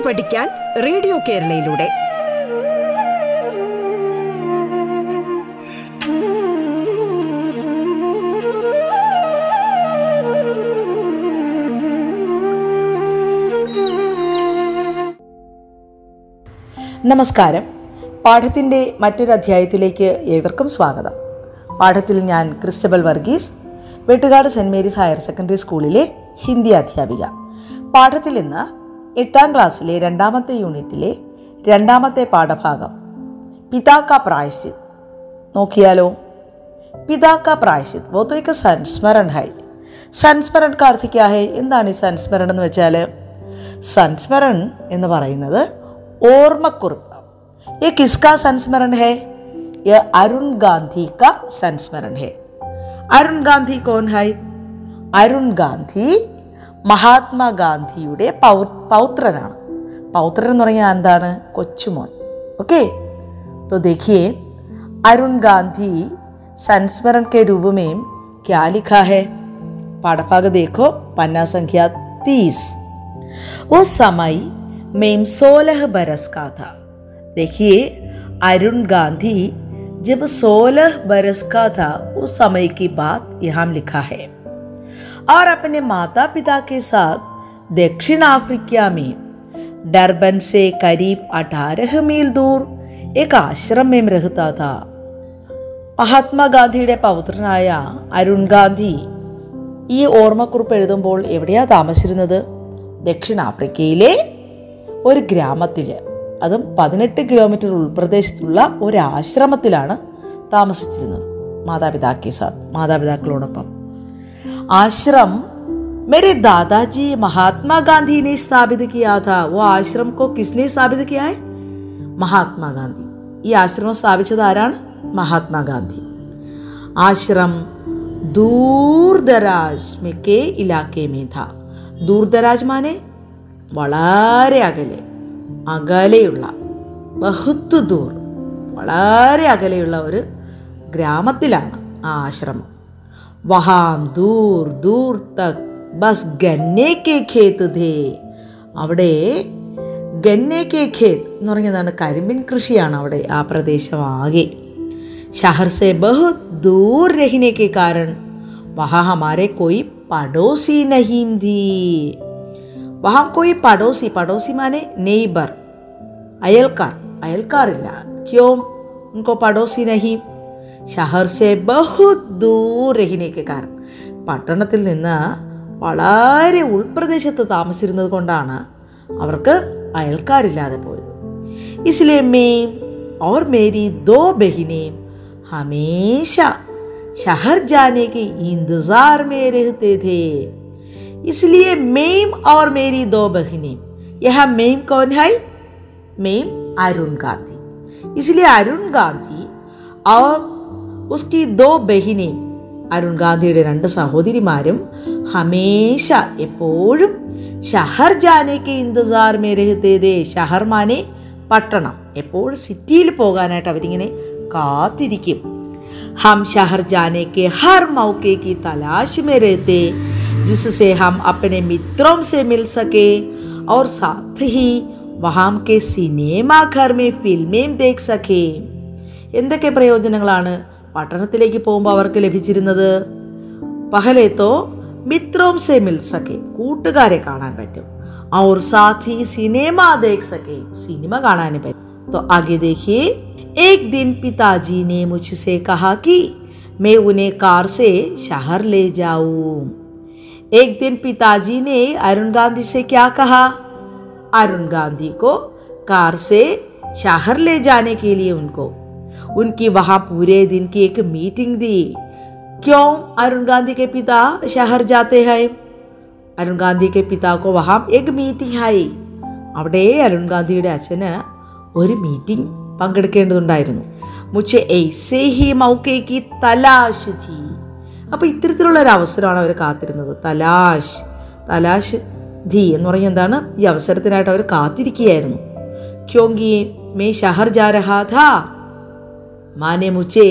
പാട്ട് പഠിക്കാൻ റേഡിയോ കേരളയിലൂടെ. നമസ്കാരം. പാഠത്തിന്റെ മറ്റൊരധ്യായത്തിലേക്ക് ഏവർക്കും സ്വാഗതം. പാഠത്തിൽ ഞാൻ Christabel Varghese Vettukad saint Mary's higher secondary സ്കൂളിലെ ഹിന്ദി അധ്യാപിക. പാഠത്തിൽ ഇന്ന് എട്ടാം ക്ലാസ്സിലെ രണ്ടാമത്തെ യൂണിറ്റിലെ രണ്ടാമത്തെ പാഠഭാഗം പിതാക്ക പ്രായശ്ചിത് നോക്കിയാലോ പിതാക്ക പ്രായശ്ചിത് वो तो एक संस्मरण है संस्मरण का अर्थ क्या है എന്താണ് ഈ സംസ്മരണം എന്ന് വെച്ചാൽ സംസ്മരൺ എന്ന് പറയുന്നത് ഓർമ്മക്കുറിപ്പ് ये किसका संस्मरण है ये अरुण गांधी का संस्मरण है അരുൺ ഗാന്ധി കോൺ ഹൈ അരുൺ ഗാന്ധി മഹാത്മാഗാന്ധിയുടെ പൗ പൗത്രനാണ് പൗത്രൻ എന്ന് പറഞ്ഞാൽ എന്താണ് കൊച്ചുമോൻ ഓക്കെ तो देखिए अरुण गांधी संस्मरण के रूप में क्या लिखा है पाठभाग देखो पन्ना संख्या तीस उस समय मैं सोलह बरस का था देखिए अरुण गांधी जब सोलह बरस का था उस समय की बात यहाँ लिखा है और अपने माता पिता के साथ दक्षिण अफ्रीका में डरबन से करीब 18 मील दूर एक आश्रम में रहता था മഹാത്മാഗാന്ധിയുടെ പൗത്രനായ അരുൺ ഗാന്ധി ഈ ഓർമ്മക്കുറിപ്പ് എഴുതുമ്പോൾ എവിടെയാ താമസിച്ചിരുന്നത് ദക്ഷിണാഫ്രിക്കയിലെ ഒരു ഗ്രാമത്തിൽ അതും പതിനെട്ട് കിലോമീറ്റർ ഉൾപ്രദേശത്തുള്ള ഒരു ആശ്രമത്തിലാണ് താമസിച്ചിരുന്നത് മാതാപിതാക്കെ സാത്ത് മാതാപിതാക്കളോടൊപ്പം आश्रम मेरे दादाजी महात्मा गांधी ने स्थापित किया था वो आश्रम को किसने स्थापित किया है മഹാത്മാ ഗാന്ധി ഈ ആശ്രമം സ്ഥാപിച്ചത് ആരാണ് മഹാത്മാഗാന്ധി. ആശ്രം ദൂർദരാജ് മെക്കേ ഇലാക്കെ മേധ. ദൂർദരാജ് മാനെ വളരെ അകലെ അകലെയുള്ള ബഹുത്ത് ദൂർ വളരെ അകലെയുള്ള ഒരു ഗ്രാമത്തിലാണ് ആ ആശ്രമം. വഹാം ദൂർ ദൂർ തക് ബസ് ഗന്നെ കെ ഖേത്ത് ധേ അവിടെ ഗന്നെ കെ ഖേത്ത് എന്ന് പറഞ്ഞതാണ് കരിമ്പിൻ കൃഷിയാണ് അവിടെ ആ പ്രദേശം ആകെ शहर से बहुत दूर रहने के कारण वहाँ हमारे कोई पड़ोसी नहीं थी वहाँ कोई पड़ोसी पड़ोसी माने नेबर अयलकार अयलकार ഇല്ല क्यों उनको पड़ोसी नहीं शहर से बहुत दूर रहने के कारण പട്ടണത്തിൽ നിന്ന് വളരെ ഉൾപ്രദേശത്ത് താമസിച്ചിരുന്നത് കൊണ്ടാണ് അവർക്ക് അയൽക്കാരില്ലാതെ പോയത് इसलिए मैं और मेरी दो बहनें हमेशा शहर जाने के इंतजार में रहते थे इसलिए मेम और मेरी दो बहनें यह मेम कौन है मेम अरुण गांधी इसलिए अरुण गांधी और ഉസ്കി ദോ ബഹിനി. അരുൺ ഗാന്ധിയുടെ രണ്ട് സഹോദരിമാരും ഹമേശ എപ്പോഴും ഷഹർ ജാനേക്ക് ഇന്തസാർ മേരഹത്തേതേ ഷഹർ മാനെ പട്ടണം. എപ്പോഴും സിറ്റിയിൽ പോകാനായിട്ട് അവരിങ്ങനെ കാത്തിരിക്കും. ഹം ഷഹർ ജാനേക്ക് ഹർ മൗക്കേക്ക് തലാശ് മേരത്തെ ജിസ്സെ ഹം അപ്പനെ മിത്രോം സെ മിൽ സക്കെ और സാത്ത് ഹി വഹാം കെ സിനിമാ ഘർമേ ഫിൽമേം ദേഖ് സഖേ എന്തൊക്കെ പ്രയോജനങ്ങളാണ് പട്ടണത്തിലേക്ക് പോകുമ്പോൾ അവർക്ക് ലഭിച്ചിരുന്നത് പഹലേത്തോ മിത്രോം സെ മിൽ സക്കെ കൂട്ടുകാരെ കാണാൻ പറ്റും और साथ ही सिनेमा देख सके सिनेमा കാണാനും പറ്റും तो आगे देखिए एक दिन पिताजी ने मुझसे कहा कि मैं उन्हें कार से शहर ले जाऊं एक दिन पिताजी ने अरुण गांधी से क्या कहा अरुण गांधी को कार से शहर ले जाने के लिए उनको उनकी वहाँ पूरे दिन की एक मीटिंग दी क्यों अरुण गांधी के पिता शहर जाते हैं അരുൺ ഗാന്ധിക്ക് പിതാക്കോ വഹാം എഗ് മീറ്റിംഗ് ആയി അവിടെ അരുൺ ഗാന്ധിയുടെ അച്ഛന് ഒരു മീറ്റിംഗ് പങ്കെടുക്കേണ്ടതുണ്ടായിരുന്നു മുച്ചെ എയ്സേ ഹി മൗക്കേക്ക് തലാശ് ധി അപ്പോൾ ഇത്തരത്തിലുള്ള ഒരു അവസരമാണ് അവർ കാത്തിരുന്നത് തലാശ് തലാശ് ധി എന്ന് പറഞ്ഞാൽ എന്താണ് ഈ അവസരത്തിനായിട്ട് അവർ കാത്തിരിക്കുകയായിരുന്നു ക്യോങ്കി മേ ഷഹർ ജാ രഹാ ഥാ മാനെ മുച്ചേ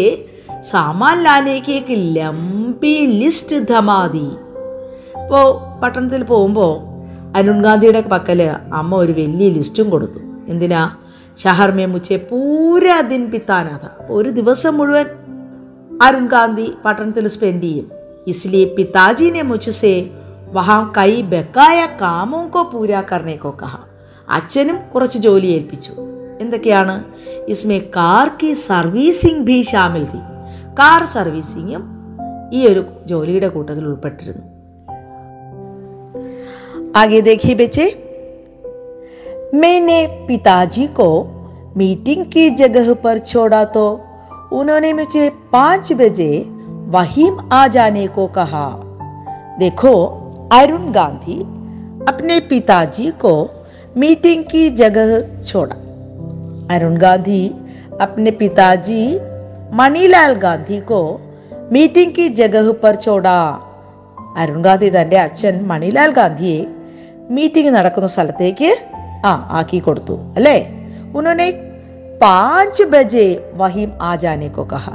സാമാൻ ലാനേക്ക് एक ലംബി ലിസ്റ്റ് ധമാ दी ഇപ്പോൾ പട്ടണത്തിൽ പോകുമ്പോൾ അരുൺ ഗാന്ധിയുടെ പക്കൽ അമ്മ ഒരു വലിയ ലിസ്റ്റും കൊടുത്തു എന്തിനാ ഷഹർമേ മുച്ചെ പൂരാ ദിൻ പിത്താനാഥ ഒരു ദിവസം മുഴുവൻ അരുൺ ഗാന്ധി പട്ടണത്തിൽ സ്പെൻഡ് ചെയ്യും इसलिए पिताजी ने मुझसे വഹാം കൈ ബക്കായ കാമോങ്കോ പൂരാ കർണേക്കോ കഹ അച്ഛനും കുറച്ച് ജോലി ഏൽപ്പിച്ചു എന്തൊക്കെയാണ് ഇസ്മേ കാർ കി സർവീസിംഗ് ഭീ ഷാമിൽ തി കാർ സർവീസിങ്ങും ഈ ഒരു ജോലിയുടെ കൂട്ടത്തിൽ ഉൾപ്പെട്ടിരുന്നു आगे देखिए बच्चे मैंने पिताजी को मीटिंग की जगह पर छोड़ा तो उन्होंने मुझे पाँच बजे वहीम आ जाने को कहा देखो अरुण गांधी अपने पिताजी को मीटिंग की जगह छोड़ा अरुण गांधी अपने पिताजी മണിലാൽ ഗാന്ധിക്കോ മീറ്റിംഗ് കി ജഗഹ് പർ ചോടാ അരുൺ ഗാന്ധി തന്റെ അച്ഛൻ മണിലാൽ ഗാന്ധിയെ മീറ്റിംഗ് നടക്കുന്ന സ്ഥലത്തേക്ക് ആ ആക്കി കൊടുത്തു അല്ലേ? ഉന്നോനെ പാഞ്ച് ബജെ വഹീം ആജാനെക്കോ കഹ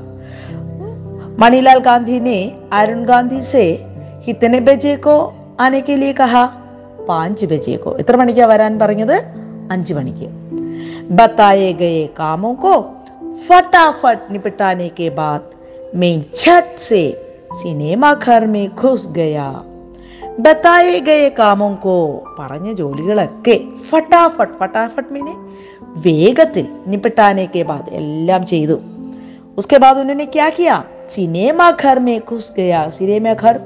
മണിലാൽ ഗാന്ധി ने അരുൺ ഗാന്ധി സെ കിത്തനെ ബജേക്കോ ആനേക്കെ ലിയെ കഹ പാഞ്ച് ബജേക്കോ എത്ര മണിക്കാണ് വരാൻ പറഞ്ഞത് അഞ്ച് മണിക്ക് बताए गए कामों को फटाफट निपटाने के बाद मैं झट से സിനിമ ഘർ മേ ഘുസ് ഗയാ ബത്തായേ ഗയെ കാമോं को പറഞ്ഞ ജോലികളൊക്കെ ഫട്ടാഫട്ട് ഫട്ടാഫട്ട് മീനെ വേഗത്തിൽ നിപ്പിട്ടാനെ കെ ബാദ് എല്ലാം ചെയ്തു उसके बाद उन्होंने क्या किया സിനിമ ഘർ മേ ഘുസ് ഗയാ സിനിമ ഘർ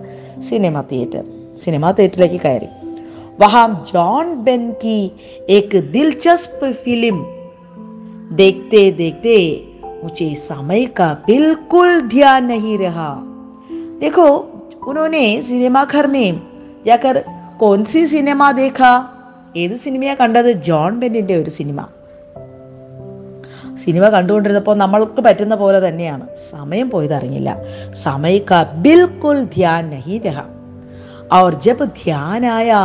സിനിമ തിയേറ്റർ സിനിമ തിയേറ്ററിലേക്ക് കയറി വഹാം ജോൺ ബെൻ की एक दिलचस्प फिल्म देखते देखते मुझे समय का बिल्कुल ध्यान नहीं रहा देखो उन्होंने सिनेमा घर में जाकर कौन सी सिनेमा देखा ഏത് സിനിമയാ കണ്ടത് ജോൺ ബെന്നിൻ്റെ ഒരു സിനിമ സിനിമ കണ്ടുകൊണ്ടിരുന്നപ്പോൾ നമ്മൾക്ക് പറ്റുന്ന പോലെ തന്നെയാണ് സമയം പോയത് അറിഞ്ഞില്ല സമയ കാ ബിൽക്കുൽ ധ്യാൻ നഹി രഹ और जब ध्यान आया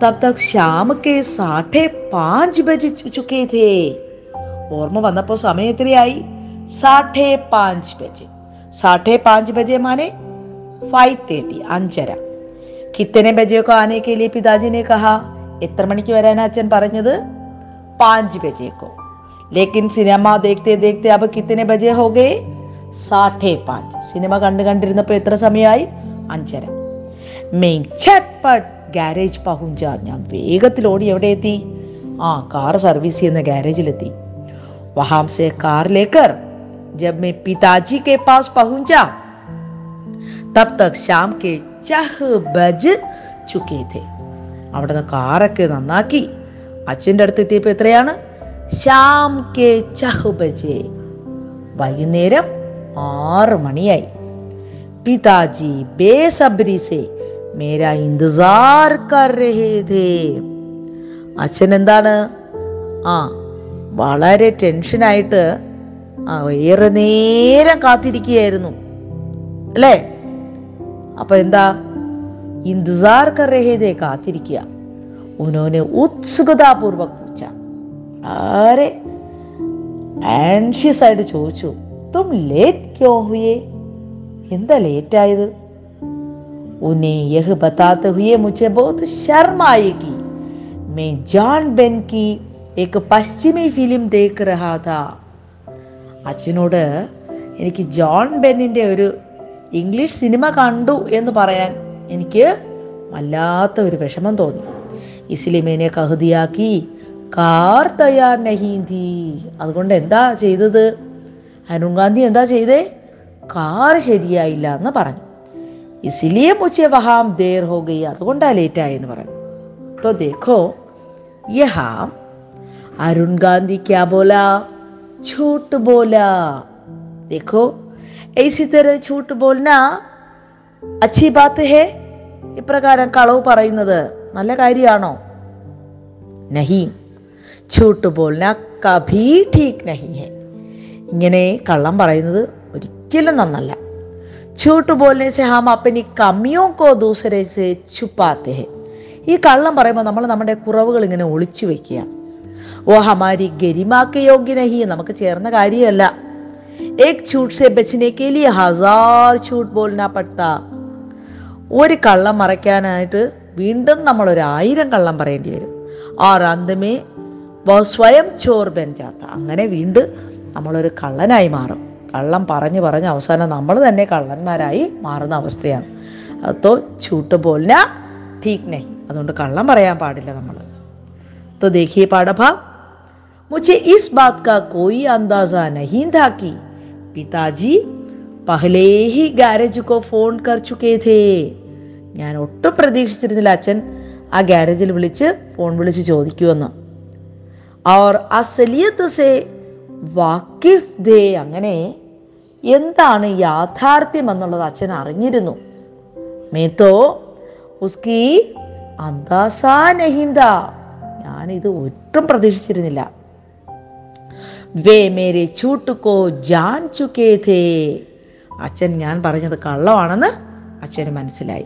तब तक शाम के साढ़े पाँच बज चुके थे ഓർമ്മ വന്നപ്പോൾ സമയം എത്രയായി സാഠേ പാഞ്ച് ബജെ സാഠേ പാഞ്ച് ബജെ മാനെ ഫൈവ് തേർട്ടി അഞ്ചര കിത്തനെ ബജെയൊക്കെ ആനെ കെ ലിയെ പിതാജിനെ കഹാ എത്ര മണിക്ക് വരാനാ അച്ഛൻ പറഞ്ഞത് പാഞ്ച് ബജേക്കോ ലേക്കിൻ സിനിമ ദേഖത്തെ ദേഖത്തെ അബ് കിത്തനെ ബജെ ഹോ ഗേ സാഠേ പാഞ്ച് സിനിമ കണ്ടു കണ്ടിരുന്നപ്പോൾ എത്ര സമയമായി അഞ്ചര മെയിൻ ഛട്ട്പട്ട് ഗാരേജ് പഹുഞ്ച ഞാൻ വേഗത്തിൽ ഓടി എവിടെ എത്തി ആ കാർ സർവീസ് ചെയ്യുന്ന ഗാരേജിലെത്തി वहां से कार लेकर जब मैं पिताजी के पास पहुंचा तब तक शाम के ചഹ് ബജ് ചുക്കേ थे അവിടെ നിന്ന് കാറൊക്കെ നന്നാക്കി അച്ഛൻ്റെ അടുത്ത് എത്തിയപ്പോൾ എത്രയാണ് ശ്യാം കെ ചഹ് ബജെ വൈകുന്നേരം ആറ് മണിയായി പിതാജി ബേസബ്രി സെ മേരാ ഇന്തുസാർ അച്ഛൻ എന്താണ്? ആ വളരെ ടെൻഷനായിട്ട് ആ ഏറെ നേരം കാത്തിരിക്കുകയായിരുന്നു. അല്ലേ? അപ്പൊ എന്താ? ഇന്തുസാർ കർ കാത്തിരിക്കുക. ഉനോനെ ഉത്സുകതാപൂർവക് പൂച്ച. വളരെ ആൻഷ്യസ് ആയിട്ട് ചോദിച്ചു. തും ലേറ്റ് ക്യോ ഹുയേ? എന്താ ലേറ്റ് ആയത്? उन्हें यह बताते हुए मुझे बहुत शर्म आएगी मैं जॉन बेन की एक പശ്ചിമി ഫിലിം ദേഖ് രഹാ താ അച്ഛനോട് എനിക്ക് ജോൺ ബെന്നിൻ്റെ ഒരു ഇംഗ്ലീഷ് സിനിമ കണ്ടു എന്ന് പറയാൻ എനിക്ക് വല്ലാത്ത ഒരു വിഷമം തോന്നി ഇസ്ലിമേനെ കഹുതിയാക്കി കാർ തയ്യാർ നഹീന്തി അതുകൊണ്ട് എന്താ ചെയ്തത് അരുൺ ഗാന്ധി എന്താ ചെയ്തേ കാർ ശരിയായില്ല എന്ന് പറഞ്ഞു ഇസിലിയെ മുച്ചെ വഹാം ദേർ ഹോ ഗയി അതുകൊണ്ടാ ലേറ്റ് ആയെന്ന് പറഞ്ഞു तो देखो यहाँ अरुण गांधी क्या बोला झूठ बोला देखो इसी तरह झूठ बोलना अच्छी बात है ഇപ്രകാരം കളവ് പറയുന്നത് നല്ല കാര്യമാണോ നഹി ഝൂട്ട് ബോൽന കഭി ഠീക് നഹി ഹെ ഇങ്ങനെ കള്ളം പറയുന്നത് ഒരിക്കലും നന്നല്ല झूठ बोलने से हम अपनी कमियों को दूसरे से छुपाते हैं ഈ കള്ളം പറയുമ്പോൾ നമ്മൾ നമ്മുടെ കുറവുകൾ ഇങ്ങനെ ഒളിച്ചു വെക്കുക ഓ ഹമാരി ഗരിമാക്ക് യോഗ്യനഹി നമുക്ക് ചേർന്ന കാര്യമല്ല ഏക് ഛൂട്ട് സെ ബച്ചനെ കേലിയ ഹസാർ ഛൂട്ട് ബോൽന പട്ട ഒരു കള്ളം മറയ്ക്കാനായിട്ട് വീണ്ടും നമ്മൾ ഒരു ആയിരം കള്ളം പറയേണ്ടി വരും ആർ അന്തമേ വ സ്വയം ചോർ ബൻ ജാത്ത അങ്ങനെ വീണ്ടും നമ്മളൊരു കള്ളനായി മാറും കള്ളം പറഞ്ഞ് പറഞ്ഞ് അവസാനം നമ്മൾ തന്നെ കള്ളന്മാരായി മാറുന്ന അവസ്ഥയാണ് അതോ ചൂട്ട് പോലിന ठीक नहीं അതുകൊണ്ട് കള്ളം പറയാൻ പാടില്ല നമ്മൾ तो देखिए पाठभाग मुझे इस बात का कोई अंदाजा नहीं था कि पिताजी पहले ही गैरेज को फोन कर चुके थे ഞാൻ ഒട്ടും പ്രതീക്ഷിച്ചിരുന്നില്ല അച്ഛൻ ആ ഗ്യാരേജിൽ വിളിച്ച് ഫോൺ വിളിച്ച് ചോദിക്കുമെന്ന് और असलियत से വാക്കിഫ് ദേ അങ്ങനെ എന്താണ് യാഥാർത്ഥ്യം എന്നുള്ളത് അച്ഛൻ അറിഞ്ഞിരുന്നു. മേത്തോ ഉസ്കി അന്താസാ നഹിന്ദ. ഞാനിത് ഒട്ടും പ്രതീക്ഷിച്ചിരുന്നില്ല. വേ മേരെ ചൂട്ടുക്കോ ജാൻ ചുക്കേ അച്ഛൻ ഞാൻ പറഞ്ഞത് കള്ളമാണെന്ന് അച്ഛന് മനസ്സിലായി.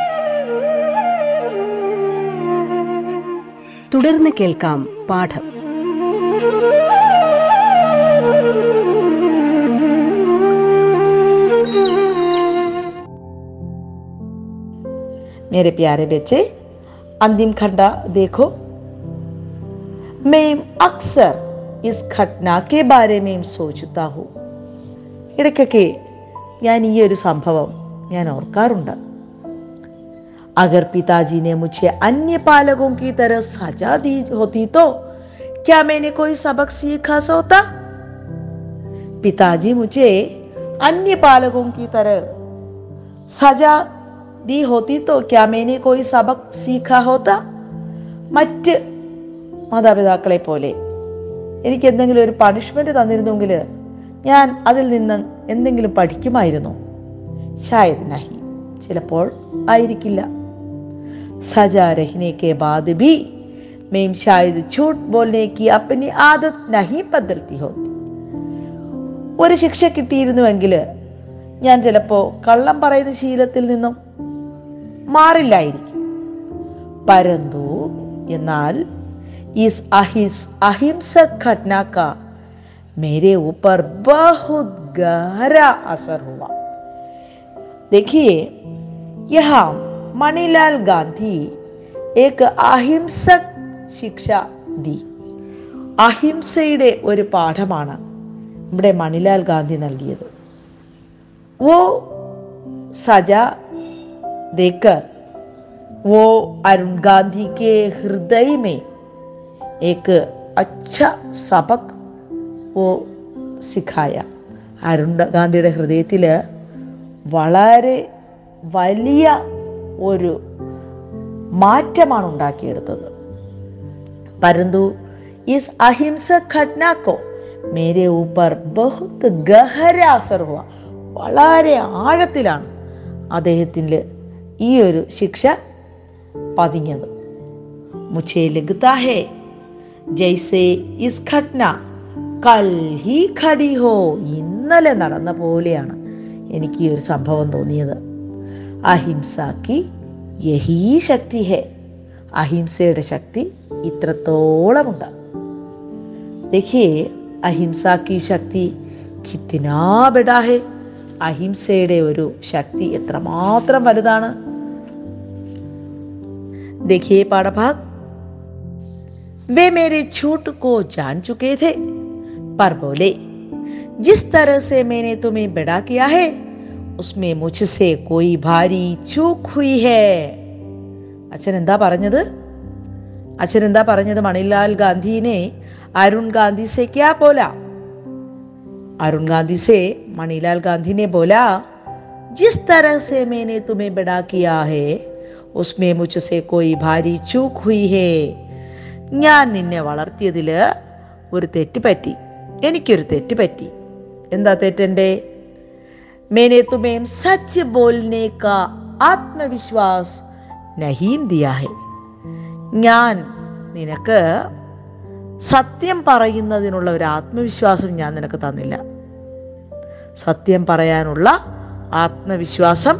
തുടർന്ന് കേൾക്കാം പാഠം मेरे प्यारे बच्चे अंतिम खंडा देखो मैं अक्सर इस घटना के बारे में सोचता हूँ ഇടയ്ക്കൊക്കെ ഞാൻ ഈ ഒരു സംഭവം ഞാൻ ഓർക്കാറുണ്ട് अगर पिताजी ने मुझे अन्य पालकों की तरह सजा दी होती तो क्या मैंने कोई सबक सीखा होता पिताजी मुझे अन्य पालकों की तरह സജാ ദി ഹോത്തി തോ ക്യാ മേനെ കോയി സബക് സീഖ ഹോത്ത മറ്റ് മാതാപിതാക്കളെ പോലെ എനിക്ക് എന്തെങ്കിലും ഒരു പണിഷ്മെന്റ് തന്നിരുന്നെങ്കിൽ ഞാൻ അതിൽ നിന്ന് എന്തെങ്കിലും പഠിക്കുമായിരുന്നു ഷായത് നഹി ചിലപ്പോൾ ആയിരിക്കില്ല സജാ രഹ്നെ കെ ബാദ് ബി മേം ഷായത് ഝൂട്ട് ബോൽനെ കി അപ്പനി ആദത് നഹി ബദൽത്തി ഹോത്തി ഒരു ശിക്ഷ കിട്ടിയിരുന്നുവെങ്കിൽ ഞാൻ ചിലപ്പോൾ കള്ളം പറയുന്ന ശീലത്തിൽ നിന്നും മാറില്ലായിരിക്കും പരന്തു എന്നാൽ ഇസ് അഹിസ് അഹിംസക് घटना का मेरे ऊपर बहुत गहरा असर हुआ देखिए यहाँ मणिलाल गांधी एक അഹിംസക് ശിക്ഷ ദി അഹിംസയുടെ ഒരു പാഠമാണ് ഇവിടെ മണിലാൽ ഗാന്ധി നൽകിയത് वो सजा देकर वो अरुण गांधी के हृदय में एक अच्छा सबक वो സിഖായ അരുൺ ഗാന്ധിയുടെ ഹൃദയത്തിൽ വളരെ വലിയ ഒരു മാറ്റമാണ് ഉണ്ടാക്കിയെടുത്തത് പരന്തു ഇസ് അഹിംസ ഘട്നാക്കോ? മേരെ मेरे ऊपर बहुत വളരെ ആഴത്തിലാണ് അദ്ദേഹത്തിന്റെ ഈ ഒരു ശിക്ഷ പതിഞ്ഞത്. മുച്ചേ ലഗുതാഹേ ജൈസേ ഇസ് ഘട്ന? കൽഹി ഹി ഇന്നലെ നടന്ന പോലെയാണ് എനിക്ക് ഈ ഒരു സംഭവം തോന്നിയത്. അഹിംസാക്കി യഹീ ശക്തി ഹേ അഹിംസയുടെ ശക്തി ഇത്രത്തോളമുണ്ട് देखिए അഹിംസ की ശക്തി കിത്തിനാ ബെഡാ ഹേ അഹിംസയുടെ ഒരു ശക്തി എത്രമാത്രം വലുതാണ് देखिए पाठभाग वे मेरे झूठ को जान चुके थे पर बोले जिस तरह से मैंने तुम्हें बड़ा किया है ഉസ്മേ മുച്ചസേ കോയി ഭാരി ചൂക്ക് ഹുയി ഹേ. അച്ഛൻ എന്താ പറഞ്ഞത്? അച്ഛൻ എന്താ പറഞ്ഞത്? മണിലാൽ ഗാന്ധിനെ അരുൺ ഗാന്ധി സേക്കാ പോല അരുൺ ഗാന്ധി സേ മണിലാൽ ഗാന്ധിനെ പോല ജിസ് തര സേ മേനെ തുമെ ബഡാ ഹേ. ഉസ്മേ മുച്ചസെ കോയി ഭാരി ചൂക്ക് ഹുയി ഹേ. ഞാൻ നിന്നെ വളർത്തിയതിൽ ഒരു തെറ്റ് പറ്റി. എനിക്കൊരു തെറ്റ് പറ്റി. എന്താ തെറ്റെന്റെ? मैंने तुम्हें सच बोलने का ആത്മവിശ്വാസ് നഹീം ദിയാ ഹെ ഞാൻ നിനക്ക് സത്യം പറയുന്നതിനുള്ള ഒരു ആത്മവിശ്വാസം ഞാൻ നിനക്ക് തന്നില്ല സത്യം പറയാനുള്ള ആത്മവിശ്വാസം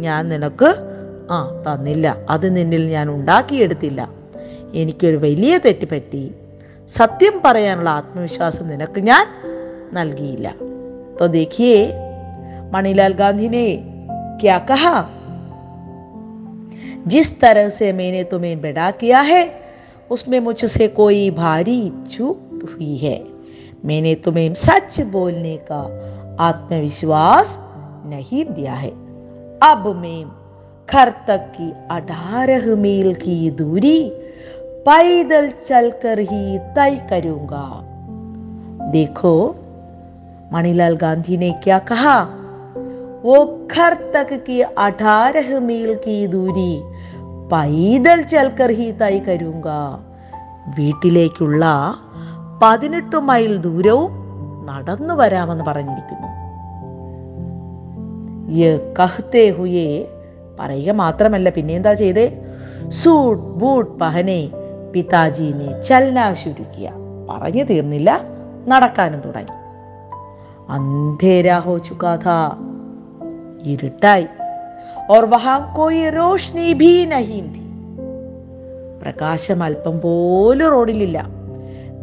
ഞാൻ നിനക്ക് ആ തന്നില്ല അത് നിന്നിൽ ഞാൻ ഉണ്ടാക്കിയെടുത്തില്ല എനിക്കൊരു വലിയ തെറ്റ് പറ്റി സത്യം പറയാനുള്ള ആത്മവിശ്വാസം നിനക്ക് ഞാൻ നൽകിയില്ല तो देखिए मणिलाल गांधी ने क्या कहा? जिस तरह से मैंने तुम्हें बड़ा किया है, उसमें मुझसे कोई भारी चूक हुई है। मैंने तुम्हें सच बोलने का आत्मविश्वास नहीं दिया है। अब मैं घर तक की अठारह मील की दूरी पैदल चलकर ही तय करूँगा। देखो, मणिलाल गांधी ने क्या कहा? वो घर तक की अठारह मील की दूरी പൈതൽ ചൽക്കർ ഹി തൈ കരുങ്ക വീട്ടിലേക്കുള്ള പതിനെട്ട് മൈൽ ദൂരവും നടന്നു വരാമെന്ന് പറഞ്ഞിരിക്കുന്നു യ കഹ്തേ ഹുയേ പറയുക മാത്രമല്ല പിന്നെ എന്താ ചെയ്തേ സൂട്ട് ബൂട്ട് പഹനെ പിതാജീനെ ചലന ശുരുക്കിയ പറഞ്ഞു തീർന്നില്ല നടക്കാനും തുടങ്ങി അന്ധേരാ ഹോ ചുക്കാ ഥാ ഇരുട്ടായി और वहां कोई रोशनी भी नहीं थी പ്രകാശം അല്പം പോലും റോഡിലില്ല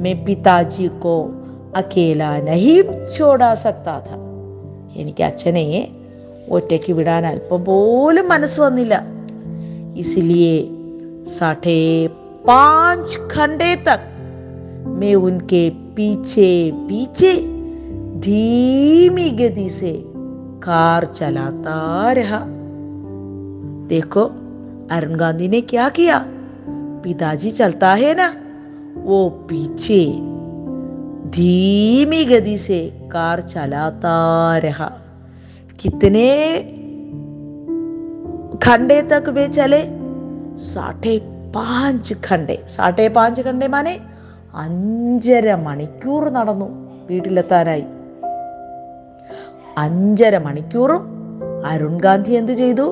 മേ പിതാജി കോ അക്കേല നഹീം ചോടാ സക്താ ഥ എനിക്ക് അച്ഛനെ ഒറ്റയ്ക്ക് വിടാൻ അല്പം പോലും മനസ്സ് വന്നില്ല इसलिए साढ़े पांच घंटे तक मैं उनके पीछे पीछे धीमी गति से कार चलाता रहा देखो अरुण गांधी ने क्या किया पिताजी चलता है ना वो पीछे धीमी गति से कार चलाता रहा कितने घंटे तक वे चले साढ़े പാഞ്ച് ഘണ്ടെ സാഠേ പാഞ്ച് ഘണ്ടെ മാനെ അഞ്ചര മണിക്കൂർ നടന്നു വീട്ടിലെത്താനായി അഞ്ചര മണിക്കൂറും അരുൺ ഗാന്ധി എന്തു ചെയ്തു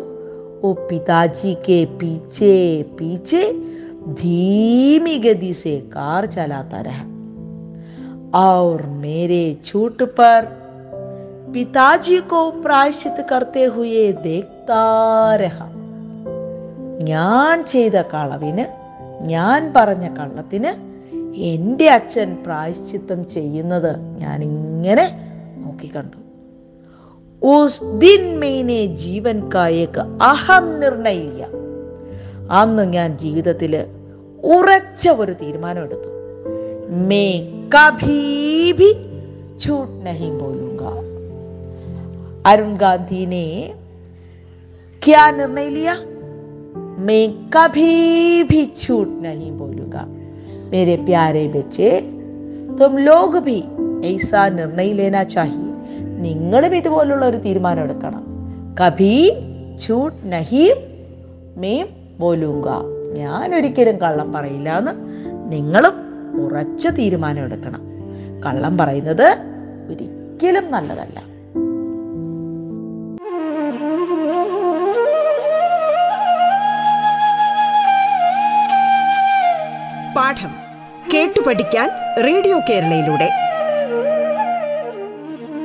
ഓ പിതാജി കെ പീച്ചേ പീച്ചേ धीमी गति से कार चलाता रहा और मेरे छूट पर पिताजी को प्रायश्चित करते हुए देखता रहा ഞാൻ ചെയ്ത കളവിന് ഞാൻ പറഞ്ഞ കള്ളത്തിന് എൻ്റെ അച്ഛൻ പ്രായശ്ചിത്തം ചെയ്യുന്നത് ഞാൻ ഇങ്ങനെ നോക്കിക്കണ്ടു ഉസ് ദിൻ മൈനെ ജീവൻ കായേക്ക് അഹം നിർണയില്ല അന്ന് ഞാൻ ജീവിതത്തിൽ ഉറച്ച ഒരു തീരുമാനം എടുത്തു മേ കഭീ झूठ नहीं बोलूंगा अरुण गांधी ने क्या निर्णय लिया मैं कभी भी झूठ नहीं बोलूंगा मेरे प्यारे बच्चे तुम लोग भी ऐसा निर्णय लेना चाहिए നിങ്ങളും ഇതുപോലുള്ള ഒരു തീരുമാനം എടുക്കണം. കഭി ചൂട് നഹീം മേം ബോലൂങ്ക. ഞാൻ ഒരിക്കലും കള്ളം പറയില്ല എന്ന് നിങ്ങളും ഉറച്ച തീരുമാനം എടുക്കണം. കള്ളം പറയുന്നത് ഒരിക്കലും നല്ലതല്ല. പാഠം കേട്ടു പഠിക്കാൻ റേഡിയോ കേരളയിലൂടെ.